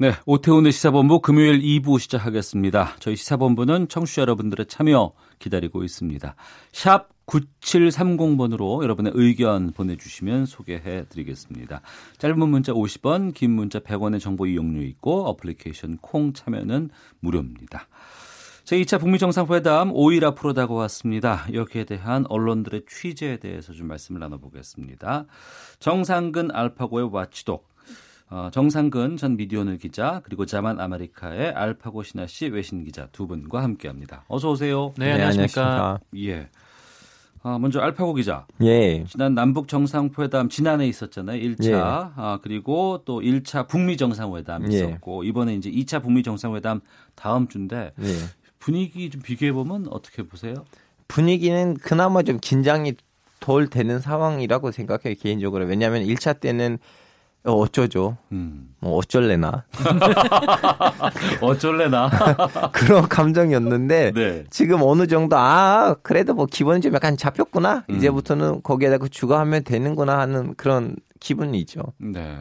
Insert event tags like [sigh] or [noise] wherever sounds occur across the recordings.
네, 오태훈의 시사본부 금요일 2부 시작하겠습니다. 저희 시사본부는 청취자 여러분들의 참여 기다리고 있습니다. 샵 9730번으로 여러분의 의견 보내주시면 소개해 드리겠습니다. 짧은 문자 50원, 긴 문자 100원의 정보 이용료 있고 어플리케이션 콩 참여는 무료입니다. 제2차 북미 정상회담 5일 앞으로 다가왔습니다. 여기에 대한 언론들의 취재에 대해서 좀 말씀을 나눠보겠습니다. 정상근 알파고의 와치독, 어, 정상근 전 미디어오늘 기자 그리고 자만 아메리카의 알파고 신하 씨 외신 기자 두 분과 함께합니다. 어서 오세요. 네, 안녕하십니까. 예. 아, 먼저 알파고 기자. 예. 지난 남북 정상회담 지난해 있었잖아요. 1차. 예. 아, 그리고 또 1차 북미 정상회담 예. 있었고 이번에 이제 2차 북미 정상회담 다음 주인데 예. 분위기 좀 비교해 보면 어떻게 보세요? 분위기는 그나마 좀 긴장이 덜 되는 상황이라고 생각해요, 개인적으로. 왜냐하면 1차 때는 어, 어쩌죠. 음. 뭐 어쩔래나. [laughs] 어쩔래나. [laughs] 그런 감정이었는데 네. 지금 어느 정도 아 그래도 뭐 기분이 좀 약간 잡혔구나. 음. 이제부터는 거기에다가 주거하면 되는구나 하는 그런 기분이죠. 네.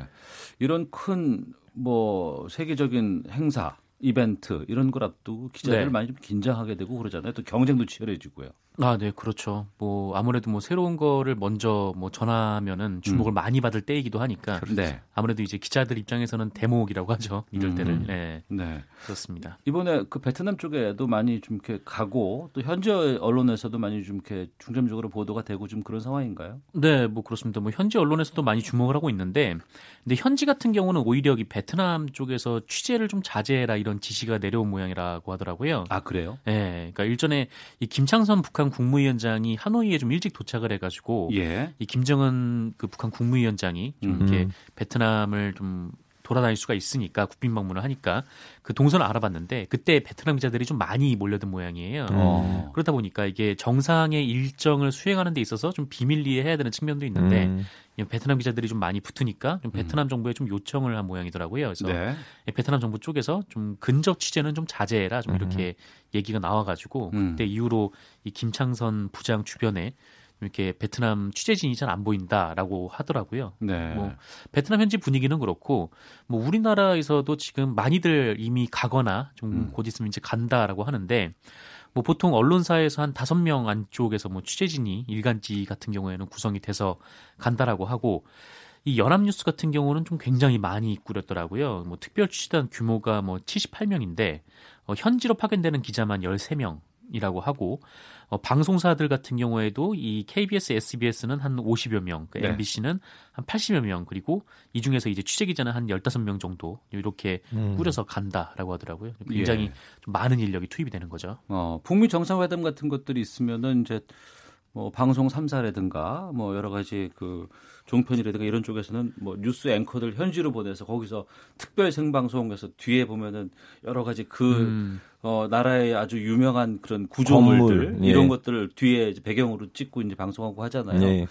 이런 큰 뭐 세계적인 행사, 이벤트 이런 걸 앞두고 기자들 네. 많이 좀 긴장하게 되고 그러잖아요. 또 경쟁도 치열해지고요. 아, 네, 그렇죠. 뭐 아무래도 뭐 새로운 거를 먼저 뭐 전하면은 주목을 많이 받을 때이기도 하니까 네. 아무래도 이제 기자들 입장에서는 대목이라고 하죠. 이럴 때를. 음. 네, 네. 그렇습니다. 이번에 그 베트남 쪽에도 많이 좀 이렇게 가고 또 현지 언론에서도 많이 좀 이렇게 중점적으로 보도가 되고 좀 그런 상황인가요? 네, 뭐 그렇습니다. 뭐 현지 언론에서도 많이 주목을 하고 있는데, 근데 현지 같은 경우는 오히려 이 베트남 쪽에서 취재를 좀 자제해라 이런 지시가 내려온 모양이라고 하더라고요. 아 그래요? 네, 그러니까 일전에 이 김창선 북한 국무위원장이 하노이에 좀 일찍 도착을 해가지고 예. 이 김정은 그 북한 국무위원장이 좀 음. 이렇게 베트남을 좀 돌아다닐 수가 있으니까 국빈 방문을 하니까 그 동선을 알아봤는데 그때 베트남 기자들이 좀 많이 몰려든 모양이에요. 어. 그러다 보니까 이게 정상의 일정을 수행하는 데 있어서 좀 비밀리에 해야 되는 측면도 있는데 음. 이 베트남 기자들이 좀 많이 붙으니까 좀 베트남 정부에 좀 요청을 한 모양이더라고요. 그래서 네. 이 베트남 정부 쪽에서 좀 근접 취재는 좀 자제해라 좀 이렇게 얘기가 나와가지고 음. 그때 이후로 이 김창선 부장 주변에 이렇게 베트남 취재진이 잘 안 보인다라고 하더라고요. 네. 뭐 베트남 현지 분위기는 그렇고 뭐 우리나라에서도 지금 많이들 이미 가거나 좀 음. 곧 있으면 이제 간다라고 하는데 뭐 보통 언론사에서 한 다섯 명 안쪽에서 뭐 취재진이 일간지 같은 경우에는 구성이 돼서 간다라고 하고 이 연합뉴스 같은 경우는 좀 굉장히 많이 꾸렸더라고요. 뭐 특별 취재단 규모가 뭐 78명인데 어, 현지로 파견되는 기자만 13명 이라고 하고 어, 방송사들 같은 경우에도 이 KBS, SBS는 한 50여 명, 그 네. MBC는 한 80여 명, 그리고 이 중에서 이제 취재 기자는 한 15명 정도 이렇게 음. 꾸려서 간다라고 하더라고요. 굉장히 예. 좀 많은 인력이 투입이 되는 거죠. 어, 북미 정상회담 같은 것들이 있으면은 이제 뭐 방송 3사라든가 뭐 여러 가지 그 종편이라든가 이런 쪽에서는 뭐 뉴스 앵커들 현지로 보내서 거기서 특별 생방송에서 뒤에 보면은 여러 가지 그 음. 어, 나라의 아주 유명한 그런 구조물들 건물, 예. 이런 것들을 뒤에 배경으로 찍고 이제 방송하고 하잖아요. 예.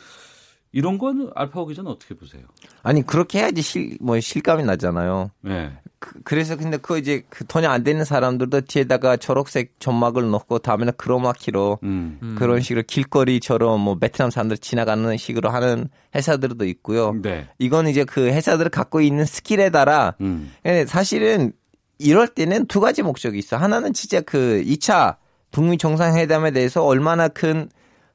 이런 거는 알파고 기자는 어떻게 보세요? 아니 그렇게 해야지 실 뭐 실감이 나잖아요. 네. 그, 래서 근데 그 이제 그 돈이 안 되는 사람들도 뒤에다가 초록색 점막을 넣고 다음에는 크로마키로 음. 음. 그런 식으로 길거리처럼 뭐 베트남 사람들 지나가는 식으로 하는 회사들도 있고요. 네. 이건 이제 그 회사들을 갖고 있는 스킬에 따라 음. 근데 사실은 이럴 때는 두 가지 목적이 있어. 하나는 진짜 그 2차 북미 정상회담에 대해서 얼마나 큰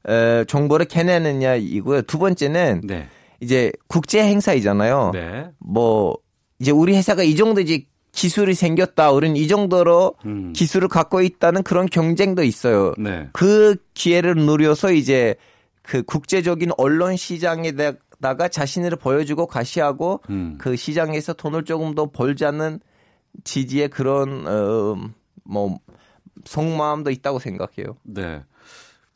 어, 정보를 캐내느냐 이고요. 두 번째는 네. 이제 국제 행사이잖아요. 네. 뭐 이제 우리 회사가 이 정도 이제 기술이 생겼다. 우리는 이 정도로 음. 기술을 갖고 있다는 그런 경쟁도 있어요. 네. 그 기회를 누려서 이제 그 국제적인 언론 시장에다가 자신을 보여주고 가시하고 음. 그 시장에서 돈을 조금 더 벌자는 지지의 그런 어 뭐 속마음도 있다고 생각해요. 네.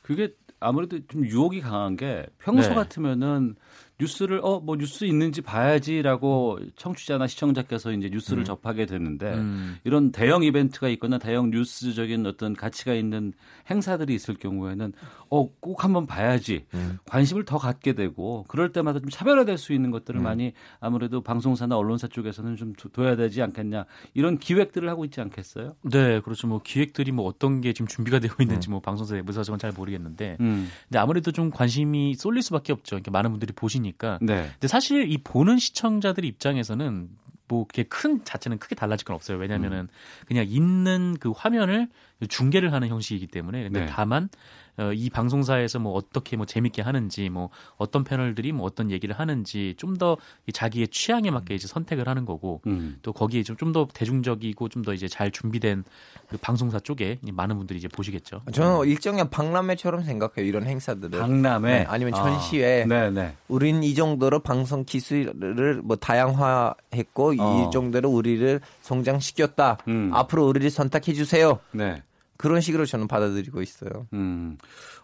그게 아무래도 좀 유혹이 강한 게 평소 네. 같으면은 뉴스를 어 뭐 뉴스 있는지 봐야지라고 청취자나 시청자께서 이제 뉴스를 음. 접하게 되는데 음. 이런 대형 이벤트가 있거나 대형 뉴스적인 어떤 가치가 있는 행사들이 있을 경우에는 어 꼭 한번 봐야지 음. 관심을 더 갖게 되고 그럴 때마다 좀 차별화될 수 있는 음. 것들을 많이 아무래도 방송사나 언론사 쪽에서는 좀 둬- 둬야 되지 않겠냐 이런 기획들을 하고 있지 않겠어요? 네, 그렇죠. 뭐 기획들이 뭐 어떤 게 지금 준비가 되고 있는지 뭐 방송사 내부 사정은 잘 모르겠는데, 음. 근데 아무래도 좀 관심이 쏠릴 수밖에 없죠. 이렇게 많은 분들이 보시니 까. 네. 근데 사실 이 보는 시청자들 입장에서는 뭐 그게 큰 자체는 크게 달라질 건 없어요. 왜냐면은 그냥 있는 그 화면을 중계를 하는 형식이기 때문에 근데 네. 다만 어, 이 방송사에서 뭐 어떻게 뭐 재밌게 하는지 뭐 어떤 패널들이 뭐 어떤 얘기를 하는지 좀 더 자기의 취향에 맞게 이제 선택을 하는 거고 음. 또 거기에 좀더 대중적이고 좀 더 이제 잘 준비된 그 방송사 쪽에 많은 분들이 이제 보시겠죠. 저는 일종의 박람회처럼 생각해요. 이런 행사들을. 박람회 네, 아니면 전시회. 네, 네. 우린 이 정도로 방송 기술을 뭐 다양화했고 어. 이 정도로 우리를 성장시켰다. 음. 앞으로 우리를 선택해 주세요. 네. 그런 식으로 저는 받아들이고 있어요. 음.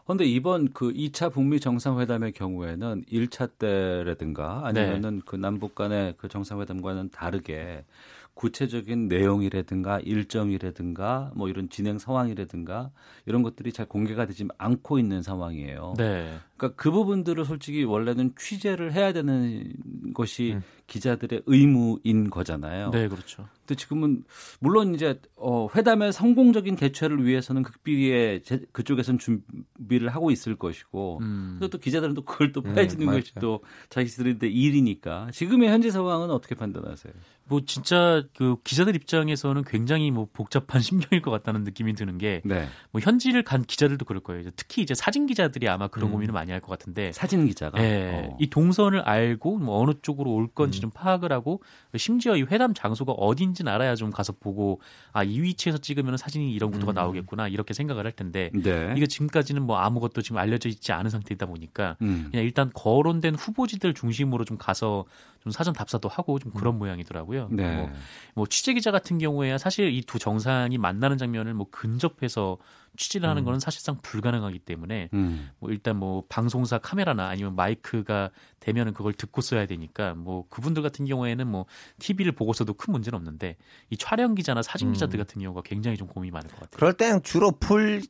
근데 이번 그 2차 북미 정상회담의 경우에는 1차 때라든가 아니면은 그 남북 간의 그 정상회담과는 다르게 구체적인 내용이라든가 일정이라든가 뭐 이런 진행 상황이라든가 이런 것들이 잘 공개가 되지 않고 있는 상황이에요. 네. 그러니까 그 부분들을 솔직히 원래는 취재를 해야 되는 것이 음. 기자들의 의무인 거잖아요. 네, 그렇죠. 근데 지금은 물론 이제 어 회담의 성공적인 개최를 위해서는 극비리에 제- 그쪽에서는 준비를 하고 있을 것이고 음. 근데 또 기자들은 또 그걸 또 빼주는 맞아요. 것이 또 자기들의 일이니까 지금의 현재 상황은 어떻게 판단하세요? 뭐 진짜 그 기자들 입장에서는 굉장히 뭐 복잡한 [laughs] 심경일 것 같다는 느낌이 드는 게뭐 네. 현지를 간 기자들도 그럴 거예요. 특히 이제 사진 기자들이 아마 그런 음. 고민을 많이 할 것 같은데 사진 기자가 예, 어. 이 동선을 알고 뭐 어느 쪽으로 올 건지 음. 좀 파악을 하고 심지어 이 회담 장소가 어딘지는 알아야 좀 가서 보고 아 이 위치에서 찍으면 사진이 이런 구도가 음. 나오겠구나 이렇게 생각을 할 텐데 네. 이게 지금까지는 뭐 아무것도 지금 알려져 있지 않은 상태이다 보니까 음. 그냥 일단 거론된 후보지들 중심으로 좀 가서 좀 사전 답사도 하고 좀 그런 모양이더라고요. 네. 뭐, 뭐 취재 기자 같은 경우에야 사실 이 두 정상이 만나는 장면을 뭐 근접해서 취재를 하는 거는 사실상 불가능하기 때문에 음. 뭐 일단 뭐 방송사 카메라나 아니면 마이크가 되면은 그걸 듣고 써야 되니까 뭐 그분들 같은 경우에는 뭐 TV를 보고서도 큰 문제는 없는데 이 촬영 기자나 사진 기자들 같은 경우가 굉장히 좀 고민이 많을 것 같아요. 그럴 때는 주로 풀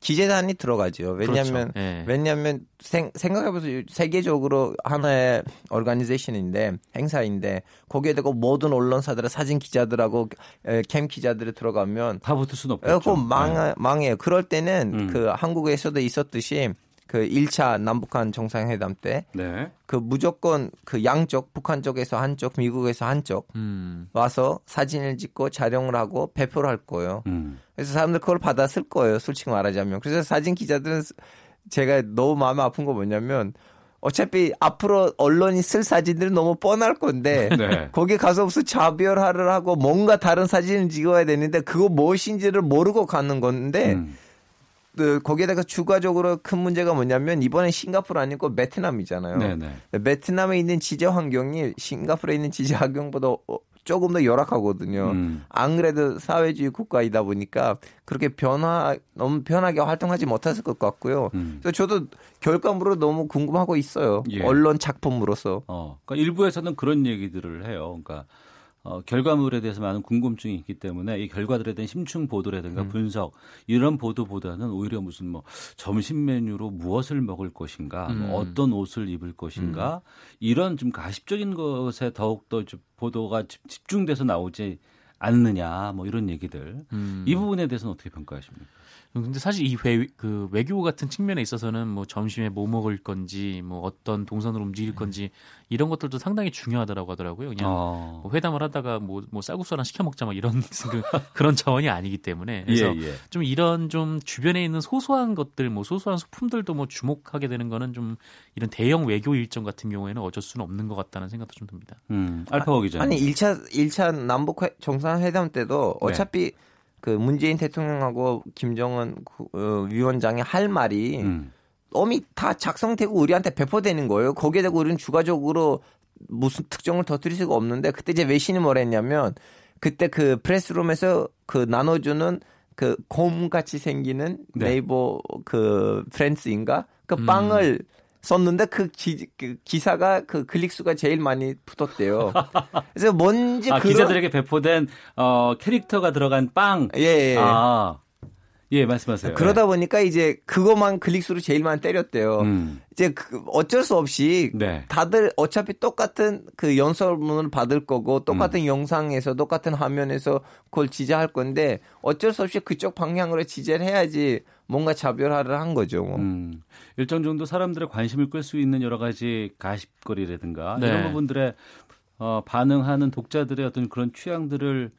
기재단이 들어가죠. 왜냐하면 그렇죠. 예. 왜냐하면 생, 생각해보세요. 세계적으로 하나의 얼가니제이션인데 행사인데 거기에 대고 모든 언론사들의 사진 기자들하고 에, 캠 기자들이 들어가면 다 붙을 수는 에, 없겠죠. 그거 망, 망해요. 그럴 때는 음. 그 한국에서도 있었듯이 그 1차 남북한 정상회담 때그 네. 무조건 그 양쪽 북한 쪽에서 한쪽 미국에서 한쪽 음. 와서 사진을 찍고 촬영을 하고 배포를 할 거예요. 음. 그래서 사람들 그걸 받았을 거예요. 솔직히 말하자면. 그래서 사진 기자들은 제가 너무 마음 아픈 거 뭐냐면 어차피 앞으로 언론이 쓸 사진들은 너무 뻔할 건데 [laughs] 네. 거기 가서 무슨 차별화를 하고 뭔가 다른 사진을 찍어야 되는데 그거 무엇인지를 모르고 가는 건데 음. 그 거기에다가 추가적으로 큰 문제가 뭐냐면 이번에 싱가포르 아니고 베트남이잖아요. 네네. 베트남에 있는 지재 환경이 싱가포르에 있는 지재 환경보다 어, 조금 더 열악하거든요. 음. 안 그래도 사회주의 국가이다 보니까 그렇게 변화 너무 편하게 활동하지 못했을 것 같고요. 음. 그래서 저도 결과물로 너무 궁금하고 있어요. 예. 언론 작품으로서. 어, 그러니까 일부에서는 그런 얘기들을 해요. 그러니까 어, 결과물에 대해서 많은 궁금증이 있기 때문에 이 결과들에 대한 심층 보도라든가 음. 분석 이런 보도보다는 오히려 무슨 뭐 점심 메뉴로 무엇을 먹을 것인가, 뭐 음. 어떤 옷을 입을 음. 것인가 이런 좀 가십적인 것에 더욱 더 보도가 집- 집중돼서 나오지 않느냐, 뭐 이런 얘기들. 음. 이 부분에 대해서는 어떻게 평가하십니까? 근데 사실 이 외, 그 외교 같은 측면에 있어서는 뭐 점심에 뭐 먹을 건지 뭐 어떤 동선으로 움직일 건지 이런 것들도 상당히 중요하다라고 하더라고요. 그냥 어. 뭐 회담을 하다가 뭐, 뭐 쌀국수 하나 시켜 먹자 막 이런 [laughs] 그, 그런 차원이 아니기 때문에 그래서 예, 예. 좀 이런 좀 주변에 있는 소소한 것들 뭐 소소한 소품들도 뭐 주목하게 되는 거는 좀 이런 대형 외교 일정 같은 경우에는 어쩔 수는 없는 것 같다는 생각도 좀 듭니다. 음, 알파고 기자. 아니 1차 1차 남북 회- 정상회담 때도 네. 어차피 그 문재인 대통령하고 김정은 그, 어, 위원장이 할 말이 음. 이미 다 작성되고 우리한테 배포되는 거예요. 거기에 대고 우리는 추가적으로 무슨 특정을 터뜨릴 수가 없는데 그때 이제 외신이 뭐라 했냐면 그때 그 프레스룸에서 그 나눠주는 그 곰같이 생기는 네. 네이버 그 프렌스인가 그 음. 빵을 썼는데 그, 기, 그 기사가 그 클릭 수가 제일 많이 붙었대요. [laughs] 그래서 뭔지 아, 그런 기자들에게 배포된 어, 캐릭터가 들어간 빵. 예, 예. 아. 예, 말씀하세요. 그러다 보니까 이제 그것만 클릭수로 제일 많이 때렸대요. 음. 이제 그 어쩔 수 없이 네. 다들 어차피 똑같은 그 연설문을 받을 거고 똑같은 음. 영상에서 똑같은 화면에서 그걸 지지할 건데 어쩔 수 없이 그쪽 방향으로 지지를 해야지 뭔가 차별화를 한 거죠. 뭐. 음, 일정 정도 사람들의 관심을 끌 수 있는 여러 가지 가십거리라든가 네. 이런 부분들에 어, 반응하는 독자들의 어떤 그런 취향들을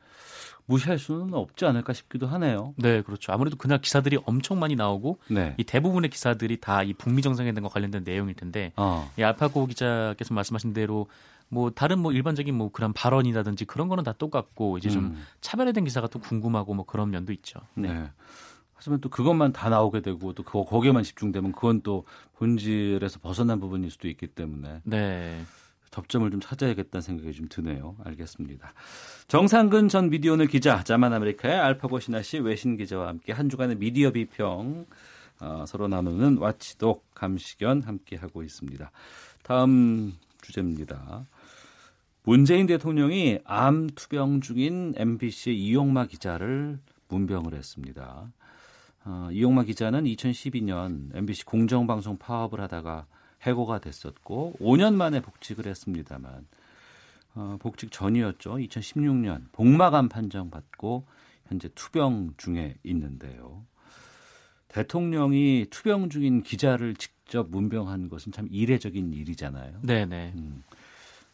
무시할 수는 없지 않을까 싶기도 하네요. 네, 그렇죠. 아무래도 그날 기사들이 엄청 많이 나오고 네. 이 대부분의 기사들이 다 이 북미 정상회담과 관련된 내용일 텐데 어. 이 알파고 기자께서 말씀하신 대로 뭐 다른 뭐 일반적인 뭐 그런 발언이라든지 그런 거는 다 똑같고 이제 좀 음. 차별화된 기사가 또 궁금하고 뭐 그런 면도 있죠. 네. 하지만 또 그것만 다 나오게 되고 또 그거 거기에만 집중되면 그건 또 본질에서 벗어난 부분일 수도 있기 때문에 네. 접점을 좀 찾아야겠다는 생각이 좀 드네요. 알겠습니다. 정상근 전 미디어오늘 기자, 자만 아메리카의 알파고 시나씨 외신 기자와 함께 한 주간의 미디어 비평 어, 서로 나누는 watchdog 감시견 함께 하고 있습니다. 다음 주제입니다. 문재인 대통령이 암 투병 중인 MBC의 이용마 기자를 문병을 했습니다. 어, 이용마 기자는 2012년 MBC 공정방송 파업을 하다가 해고가 됐었고 5년 만에 복직을 했습니다만 어, 복직 전이었죠. 2016년 복마감 판정 받고 현재 투병 중에 있는데요. 대통령이 투병 중인 기자를 직접 문병한 것은 참 이례적인 일이잖아요. 네, 네. 음.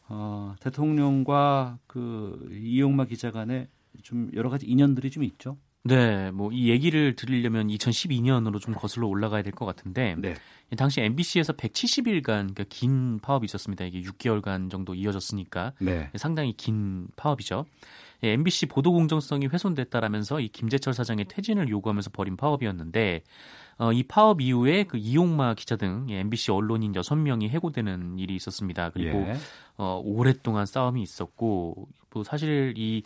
어, 대통령과 그 이용마 기자 간에 좀 여러 가지 인연들이 좀 있죠. 네, 뭐 이 얘기를 드리려면 2012년으로 좀 거슬러 올라가야 될 것 같은데 네. 당시 MBC에서 170일간 그러니까 긴 파업이 있었습니다. 이게 6개월간 정도 이어졌으니까 네. 상당히 긴 파업이죠. 예, MBC 보도 공정성이 훼손됐다라면서 이 김재철 사장의 퇴진을 요구하면서 벌인 파업이었는데 어, 이 파업 이후에 그 이용마 기자 등 예, MBC 언론인 6명이 해고되는 일이 있었습니다. 그리고 예. 어, 오랫동안 싸움이 있었고 뭐 사실 이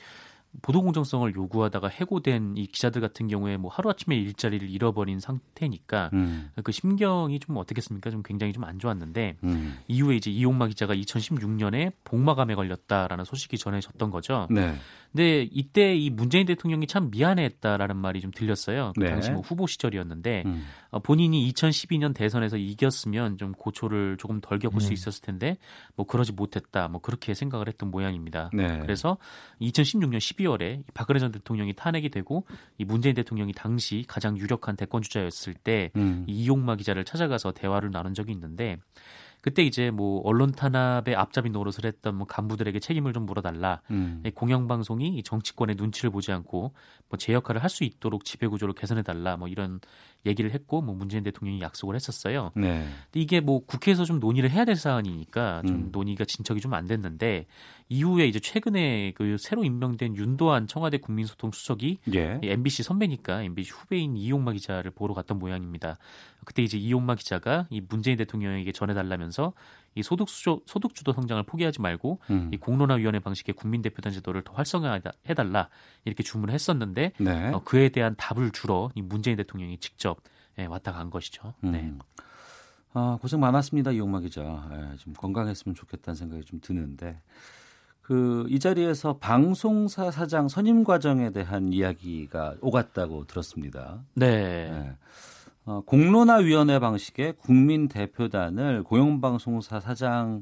보도 공정성을 요구하다가 해고된 이 기자들 같은 경우에 뭐 하루아침에 일자리를 잃어버린 상태니까 음. 그 심경이 좀 어떻겠습니까? 좀 굉장히 좀 안 좋았는데 음. 이후에 이제 이용마 기자가 2016년에 복마감에 걸렸다라는 소식이 전해졌던 거죠. 네. 근데 이때 이 문재인 대통령이 참 미안했다라는 말이 좀 들렸어요. 그 네. 당시 뭐 후보 시절이었는데 음. 어, 본인이 2012년 대선에서 이겼으면 좀 고초를 조금 덜 겪을 음. 수 있었을 텐데 뭐 그러지 못했다. 뭐 그렇게 생각을 했던 모양입니다. 네. 그래서 2016년 12월에 박근혜 전 대통령이 탄핵이 되고 이 문재인 대통령이 당시 가장 유력한 대권 주자였을 때 음. 이 이용마 기자를 찾아가서 대화를 나눈 적이 있는데 그때 이제 뭐 언론 탄압에 앞잡이 노릇을 했던 뭐 간부들에게 책임을 좀 물어달라. 음. 이 공영방송이 이 정치권의 눈치를 보지 않고 뭐 제 역할을 할 수 있도록 지배 구조를 개선해달라. 뭐 이런 얘기를 했고 뭐 문재인 대통령이 약속을 했었어요. 네. 근데 이게 뭐 국회에서 좀 논의를 해야 될 사안이니까 좀 음. 논의가 진척이 좀 안 됐는데 이후에 이제 최근에 그 새로 임명된 윤도한 청와대 국민소통 수석이 예. 이 MBC 선배니까 MBC 후배인 이용마 기자를 보러 갔던 모양입니다. 그때 이제 이용마 기자가 이 문재인 대통령에게 전해달라면서 이 소득주도 소득 주도 성장을 포기하지 말고 음. 이 공론화 위원회 방식의 국민 대표단 제도를 더 활성화해 달라 이렇게 주문을 했었는데 네. 어, 그에 대한 답을 주러 이 문재인 대통령이 직접 예, 왔다 간 것이죠. 네. 음. 아, 고생 많았습니다, 이용마 기자. 예, 좀 건강했으면 좋겠다는 생각이 좀 드는데. 그, 이 자리에서 방송사 사장 선임 과정에 대한 이야기가 오갔다고 들었습니다. 네. 예. 어, 공론화위원회 방식의 국민 대표단을 공영방송사 사장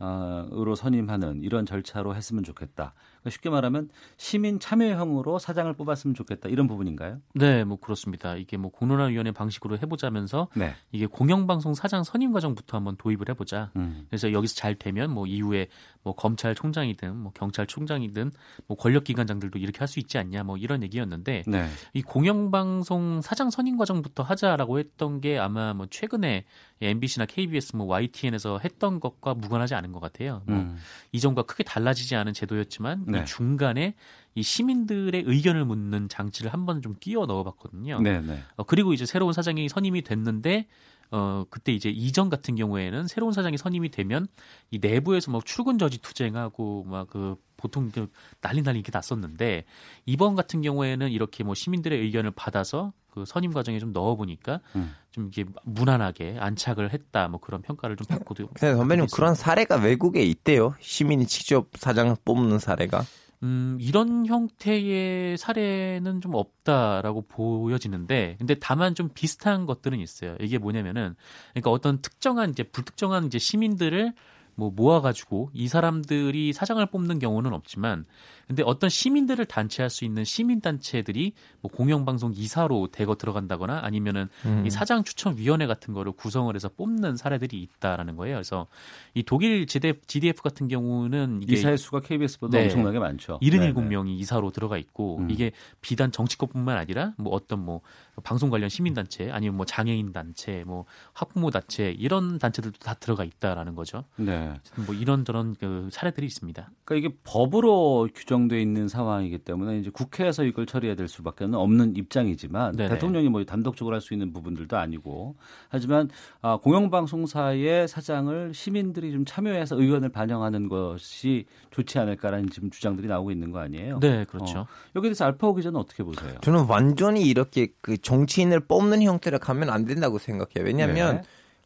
으로 선임하는 이런 절차로 했으면 좋겠다. 그러니까 쉽게 말하면 시민 참여형으로 사장을 뽑았으면 좋겠다 이런 부분인가요? 네, 뭐 그렇습니다. 이게 뭐 공론화위원회 방식으로 해보자면서 네. 이게 공영방송 사장 선임 과정부터 한번 도입을 해보자. 음. 그래서 여기서 잘 되면 뭐 이후에 뭐 검찰총장이든 뭐 경찰총장이든 뭐 권력기관장들도 이렇게 할 수 있지 않냐 뭐 이런 얘기였는데 네. 이 공영방송 사장 선임 과정부터 하자라고 했던 게 아마 뭐 최근에 MBC나 KBS 뭐 YTN에서 했던 것과 무관하지 않은 것 같아요. 뭐 음. 이전과 크게 달라지지 않은 제도였지만 네. 이 중간에 이 시민들의 의견을 묻는 장치를 한번 좀 끼워 넣어봤거든요. 네, 네. 어, 그리고 이제 새로운 사장이 선임이 됐는데 어 그때 이제 이전 같은 경우에는 새로운 사장이 선임이 되면 이 내부에서 막 출근 저지 투쟁하고 막 그 보통 그 난리 난리 이렇게 났었는데 이번 같은 경우에는 이렇게 뭐 시민들의 의견을 받아서 그 선임 과정에 좀 넣어 보니까 음. 좀 이게 무난하게 안착을 했다 뭐 그런 평가를 좀 받고도 근데 선배님 그런. 사례가 외국에 있대요. 시민이 직접 사장을 뽑는 사례가. 음, 이런 형태의 사례는 좀 없다라고 보여지는데, 근데 다만 좀 비슷한 것들은 있어요. 이게 뭐냐면은, 그러니까 어떤 특정한 이제 불특정한 이제 시민들을 뭐 모아가지고 이 사람들이 사장을 뽑는 경우는 없지만, 근데 어떤 시민들을 단체할 수 있는 시민 단체들이 뭐 공영방송 이사로 대거 들어간다거나 아니면은 음. 이 사장 추천 위원회 같은 거를 구성을 해서 뽑는 사례들이 있다라는 거예요. 그래서 이 독일 GDF, 같은 경우는 이사의 수가 KBS보다 네. 엄청나게 많죠. 77명이 이사로 들어가 있고 음. 이게 비단 정치권뿐만 아니라 뭐 어떤 뭐 방송 관련 시민 단체 아니면 뭐 장애인 단체 뭐 학부모 단체 이런 단체들도 다 들어가 있다라는 거죠. 네. 뭐 이런저런 그 사례들이 있습니다. 그러니까 이게 법으로 규정 돼 있는 상황이기 때문에 이제 국회에서 이걸 처리해야 될 수밖에 없는 입장이지만 네네. 대통령이 뭐 단독적으로 할 수 있는 부분들도 아니고 하지만 아, 공영방송사의 사장을 시민들이 좀 참여해서 의견을 반영하는 것이 좋지 않을까라는 지금 주장들이 나오고 있는 거 아니에요? 네, 그렇죠. 어. 여기에 대해서 알파오 기자는 어떻게 보세요? 저는 완전히 이렇게 그 정치인을 뽑는 형태로 가면 안 된다고 생각해요. 왜냐하면 네.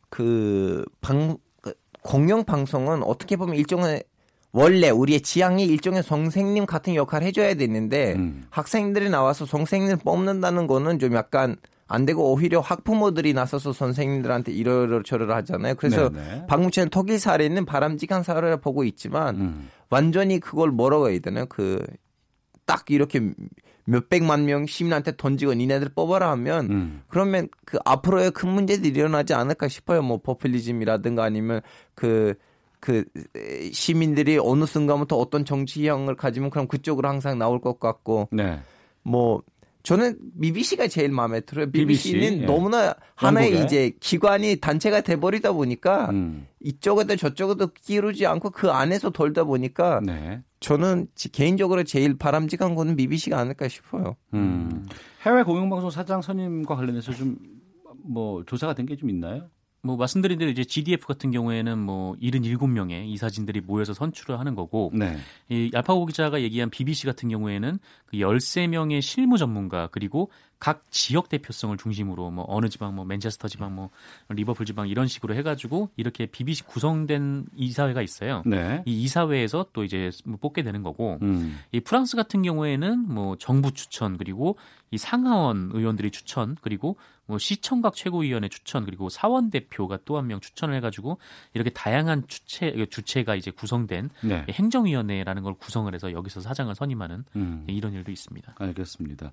그 방, 그 공영 방송은 어떻게 보면 일종의 원래 우리의 지향이 일종의 선생님 같은 역할을 해줘야 되는데 음. 학생들이 나와서 선생님을 뽑는다는 거는 좀 약간 안 되고 오히려 학부모들이 나서서 선생님들한테 이러저러 하잖아요. 그래서. 방금 전에 독일 사례는 바람직한 사례를 보고 있지만 음. 완전히 그걸 뭐라고 해야 되나요? 그 딱 이렇게 몇백만 명 시민한테 던지고 니네들 뽑아라 하면 음. 그러면 그 앞으로의 큰 문제들이 일어나지 않을까 싶어요. 뭐 포퓰리즘이라든가 아니면 그, 그 시민들이 어느 순간부터 어떤 정치형을 가지면 그럼 그쪽으로 항상 나올 것 같고 네. 뭐 저는 BBC가 제일 마음에 들어요. BBC, BBC는 예. 너무나 하나의 영국의. 이제 기관이 단체가 돼버리다 보니까 음. 이쪽에도 저쪽에도 끼루지 않고 그 안에서 돌다 보니까 네. 저는 지- 개인적으로 제일 바람직한 거는 BBC가 아닐까 싶어요. 음. 해외 공영방송 사장 선임과 관련해서 좀 뭐 조사가 된 게 좀 있나요? 뭐 말씀드린 대로 이제 GDF 같은 경우에는 뭐 77명의 이사진들이 모여서 선출을 하는 거고 네. 이 알파고 기자가 얘기한 BBC 같은 경우에는 그 13명의 실무 전문가 그리고 각 지역 대표성을 중심으로 뭐 어느 지방 뭐 맨체스터 지방 뭐 리버풀 지방 이런 식으로 해 가지고 이렇게 BBC 구성된 이사회가 있어요. 네. 이 이사회에서 또 이제 뭐 뽑게 되는 거고 음. 이 프랑스 같은 경우에는 뭐 정부 추천 그리고 이 상하원 의원들이 추천 그리고 뭐 시청각 최고위원회 추천 그리고 사원 대표가 또 한 명 추천을 해가지고 이렇게 다양한 주체 주체가 이제 구성된 네. 행정위원회라는 걸 구성을 해서 여기서 사장을 선임하는 음. 이런 일도 있습니다. 알겠습니다.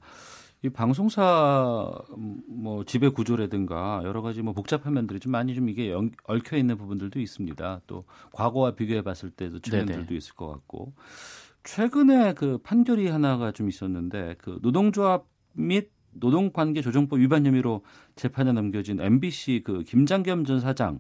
이 방송사 음, 뭐 지배 구조라든가 여러 가지 뭐 복잡한 면들이 좀 많이 좀 이게 연- 얽혀 있는 부분들도 있습니다. 또 과거와 비교해 봤을 때도 측면들도 네네. 있을 것 같고 최근에 그 판결이 하나가 좀 있었는데 그 노동조합 및 노동관계 조정법 위반 혐의로 재판에 넘겨진 MBC 그 김장겸 전 사장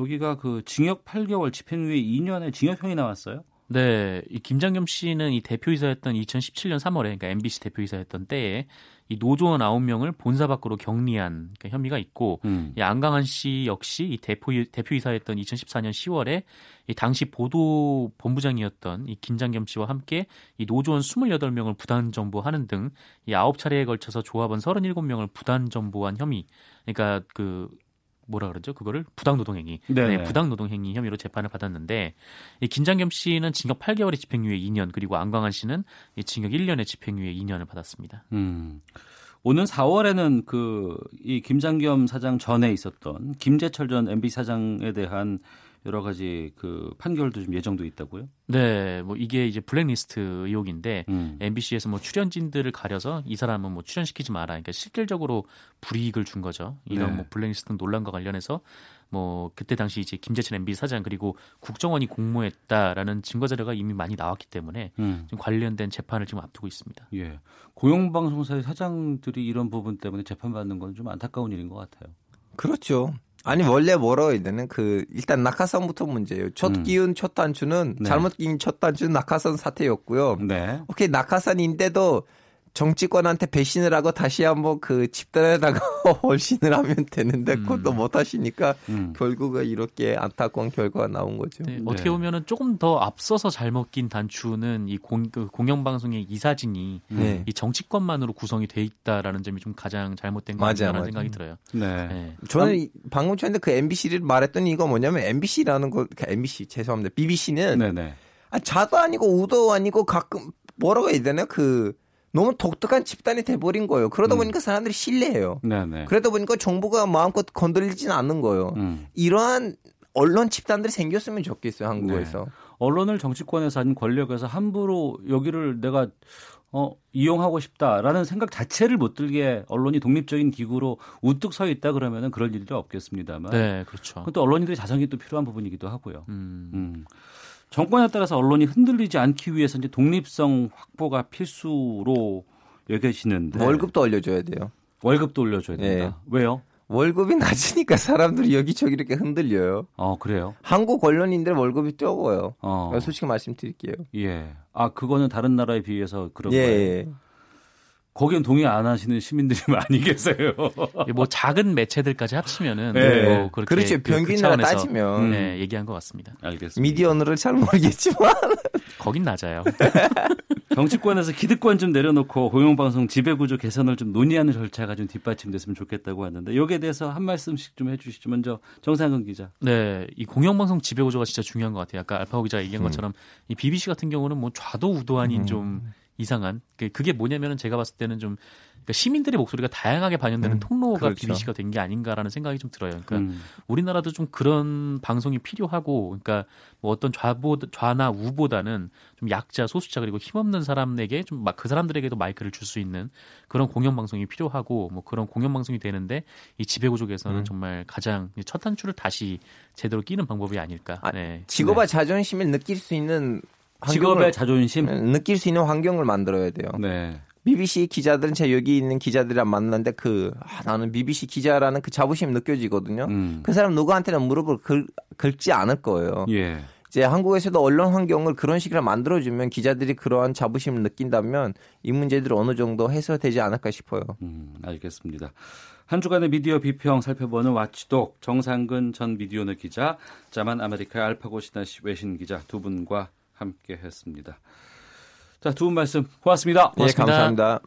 여기가 그 징역 8개월 집행유예 2년의 징역형이 나왔어요. 네, 이 김장겸 씨는 이 대표이사였던 2017년 3월에 그러니까 MBC 대표이사였던 때에 이 노조원 9명을 본사 밖으로 격리한 그러니까 혐의가 있고 음. 이 안강한 씨 역시 이 대표 대표이사였던 2014년 10월에 이 당시 보도 본부장이었던 이 김장겸 씨와 함께 이 노조원 28명을 부단 전보하는 등 이 9차례에 걸쳐서 조합원 37명을 부단 전보한 혐의. 그러니까 그 뭐라 그러죠? 그거를 부당 노동행위. 네네. 네, 부당 노동행위 혐의로 재판을 받았는데 이 김장겸 씨는 징역 8개월의 집행유예 2년 그리고 안광한 씨는 이 징역 1년의 집행유예 2년을 받았습니다. 음. 오는 4월에는 그 이 김장겸 사장 전에 있었던 김재철 전 MB 사장에 대한 여러 가지 그 판결도 좀 예정돼 있다고요? 네, 뭐 이게 이제 블랙리스트 의혹인데 음. MBC에서 뭐 출연진들을 가려서 이 사람은 뭐 출연시키지 마라. 그러니까 실질적으로 불이익을 준 거죠. 이런 네. 뭐 블랙리스트 논란과 관련해서 뭐 그때 당시 이제 김재철 MB 사장 그리고 국정원이 공모했다라는 증거 자료가 이미 많이 나왔기 때문에 음. 지금 관련된 재판을 지금 앞두고 있습니다. 예. 공영방송사의 사장들이 이런 부분 때문에 재판받는 건 좀 안타까운 일인 것 같아요. 그렇죠. 아니 원래 뭐라고 해야 되는 그 일단 낙하산부터 문제예요. 첫 음. 끼운 첫 단추는 네. 잘못 끼운 첫 단추는 낙하산 사태였고요. 네. 오케이 낙하산인데도 정치권한테 배신을 하고 다시 한번 그 집단에다가 [laughs] 헌신을 하면 되는데 음. 그것도 못 하시니까 음. 결국은 이렇게 안타까운 결과가 나온 거죠. 네, 네. 어떻게 보면은 조금 더 앞서서 잘못 낀 단추는 이 공, 그 공영방송의 이사진이 네. 이 정치권만으로 구성이 돼 있다라는 점이 좀 가장 잘못된 거 맞아요. 생각이 들어요. 네. 네. 저는 이- 방금 전에 그 MBC를 말했더니 이거 뭐냐면 MBC라는 거, 그 MBC 죄송합니다. BBC는 네네. 아, 자도 아니고 우도 아니고 가끔 뭐라고 해야 되나 그 너무 독특한 집단이 돼버린 거예요. 그러다 음. 보니까 사람들이 신뢰해요. 네네. 그러다 보니까 정부가 마음껏 건드리지는 않는 거예요. 음. 이러한 언론 집단들이 생겼으면 좋겠어요 한국에서. 언론을 정치권에서 아닌 권력에서 함부로 여기를 내가 어, 이용하고 싶다라는 생각 자체를 못 들게 언론이 독립적인 기구로 우뚝 서 있다 그러면은 그럴 일이 없겠습니다만. 네, 그렇죠. 그것도 언론인들의 자성이 또 필요한 부분이기도 하고요. 음. 음. 정권에 따라서 언론이 흔들리지 않기 위해서 이제 독립성 확보가 필수로 여겨지는데 월급도 올려줘야 돼요. 월급도 올려줘야 된다. 네. 왜요? 월급이 낮으니까 사람들이 여기저기 이렇게 흔들려요. 어 그래요. 한국 언론인들 월급이 적어요. 어 솔직히 말씀드릴게요. 예. 아 그거는 다른 나라에 비해서 그런 예, 거예요. 예. 거기엔 동의 안 하시는 시민들이 [laughs] 많이 계세요. 이게 뭐 작은 매체들까지 합치면은 네. 뭐 그렇게 그렇죠. 그- 그 평균으로 차원에서, 따지면 네, 얘기한 것 같습니다. 알겠습니다. 미디어너를 잘 모르겠지만 [laughs] 거긴 낮아요. [laughs] 정치권에서 기득권 좀 내려놓고 공영방송 지배구조 개선을 좀 논의하는 절차가 좀 뒷받침됐으면 좋겠다고 하는데 여기에 대해서 한 말씀씩 좀 해주시죠. 먼저 정상근 기자. 네, 이 공영방송 지배 구조가 진짜 중요한 것 같아요. 아까 알파고 기자가 음. 얘기한 것처럼 이 BBC 같은 경우는 뭐 좌도 우도 아닌 좀 이상한 그- 그게 뭐냐면은 제가 봤을 때는 좀 그러니까 시민들의 목소리가 다양하게 반영되는 음, 통로가 그렇죠. BBC가 된 게 아닌가라는 생각이 좀 들어요. 그러니까 음. 우리나라도 좀 그런 방송이 필요하고, 그러니까 뭐 어떤 좌보 좌나 우보다는 좀 약자, 소수자 그리고 힘없는 사람에게 좀 막 그 사람들에게도 마이크를 줄 수 있는 그런 공영 방송이 필요하고, 뭐 그런 공영 방송이 되는데 이 지배구조 개선은 음. 정말 가장 첫 단추를 다시 제대로 끼는 방법이 아닐까. 아, 네. 직업의 자존심을 느낄 수 있는 직업의 자존심. 느낄 수 있는 환경을 만들어야 돼요. 네. BBC 기자들은 제가 여기 있는 기자들이랑 만났는데 그 아, 나는 BBC 기자라는 그 자부심 느껴지거든요. 음. 그 사람 누구한테는 무릎을 긁, 긁지 않을 거예요. 예. 이제 한국에서도 언론 환경을 그런 식으로 만들어주면 기자들이 그러한 자부심을 느낀다면 이 문제들이 어느 정도 해소되지 않을까 싶어요. 음, 알겠습니다. 한 주간의 미디어 비평 살펴보는 watchdog 정상근 전 미디어오늘 기자, 자만 아메리카 알파고 시나씨 외신 기자 두 분과 함께 했습니다. 자, 두 분 말씀 고맙습니다. 예, 고맙습니다. 감사합니다.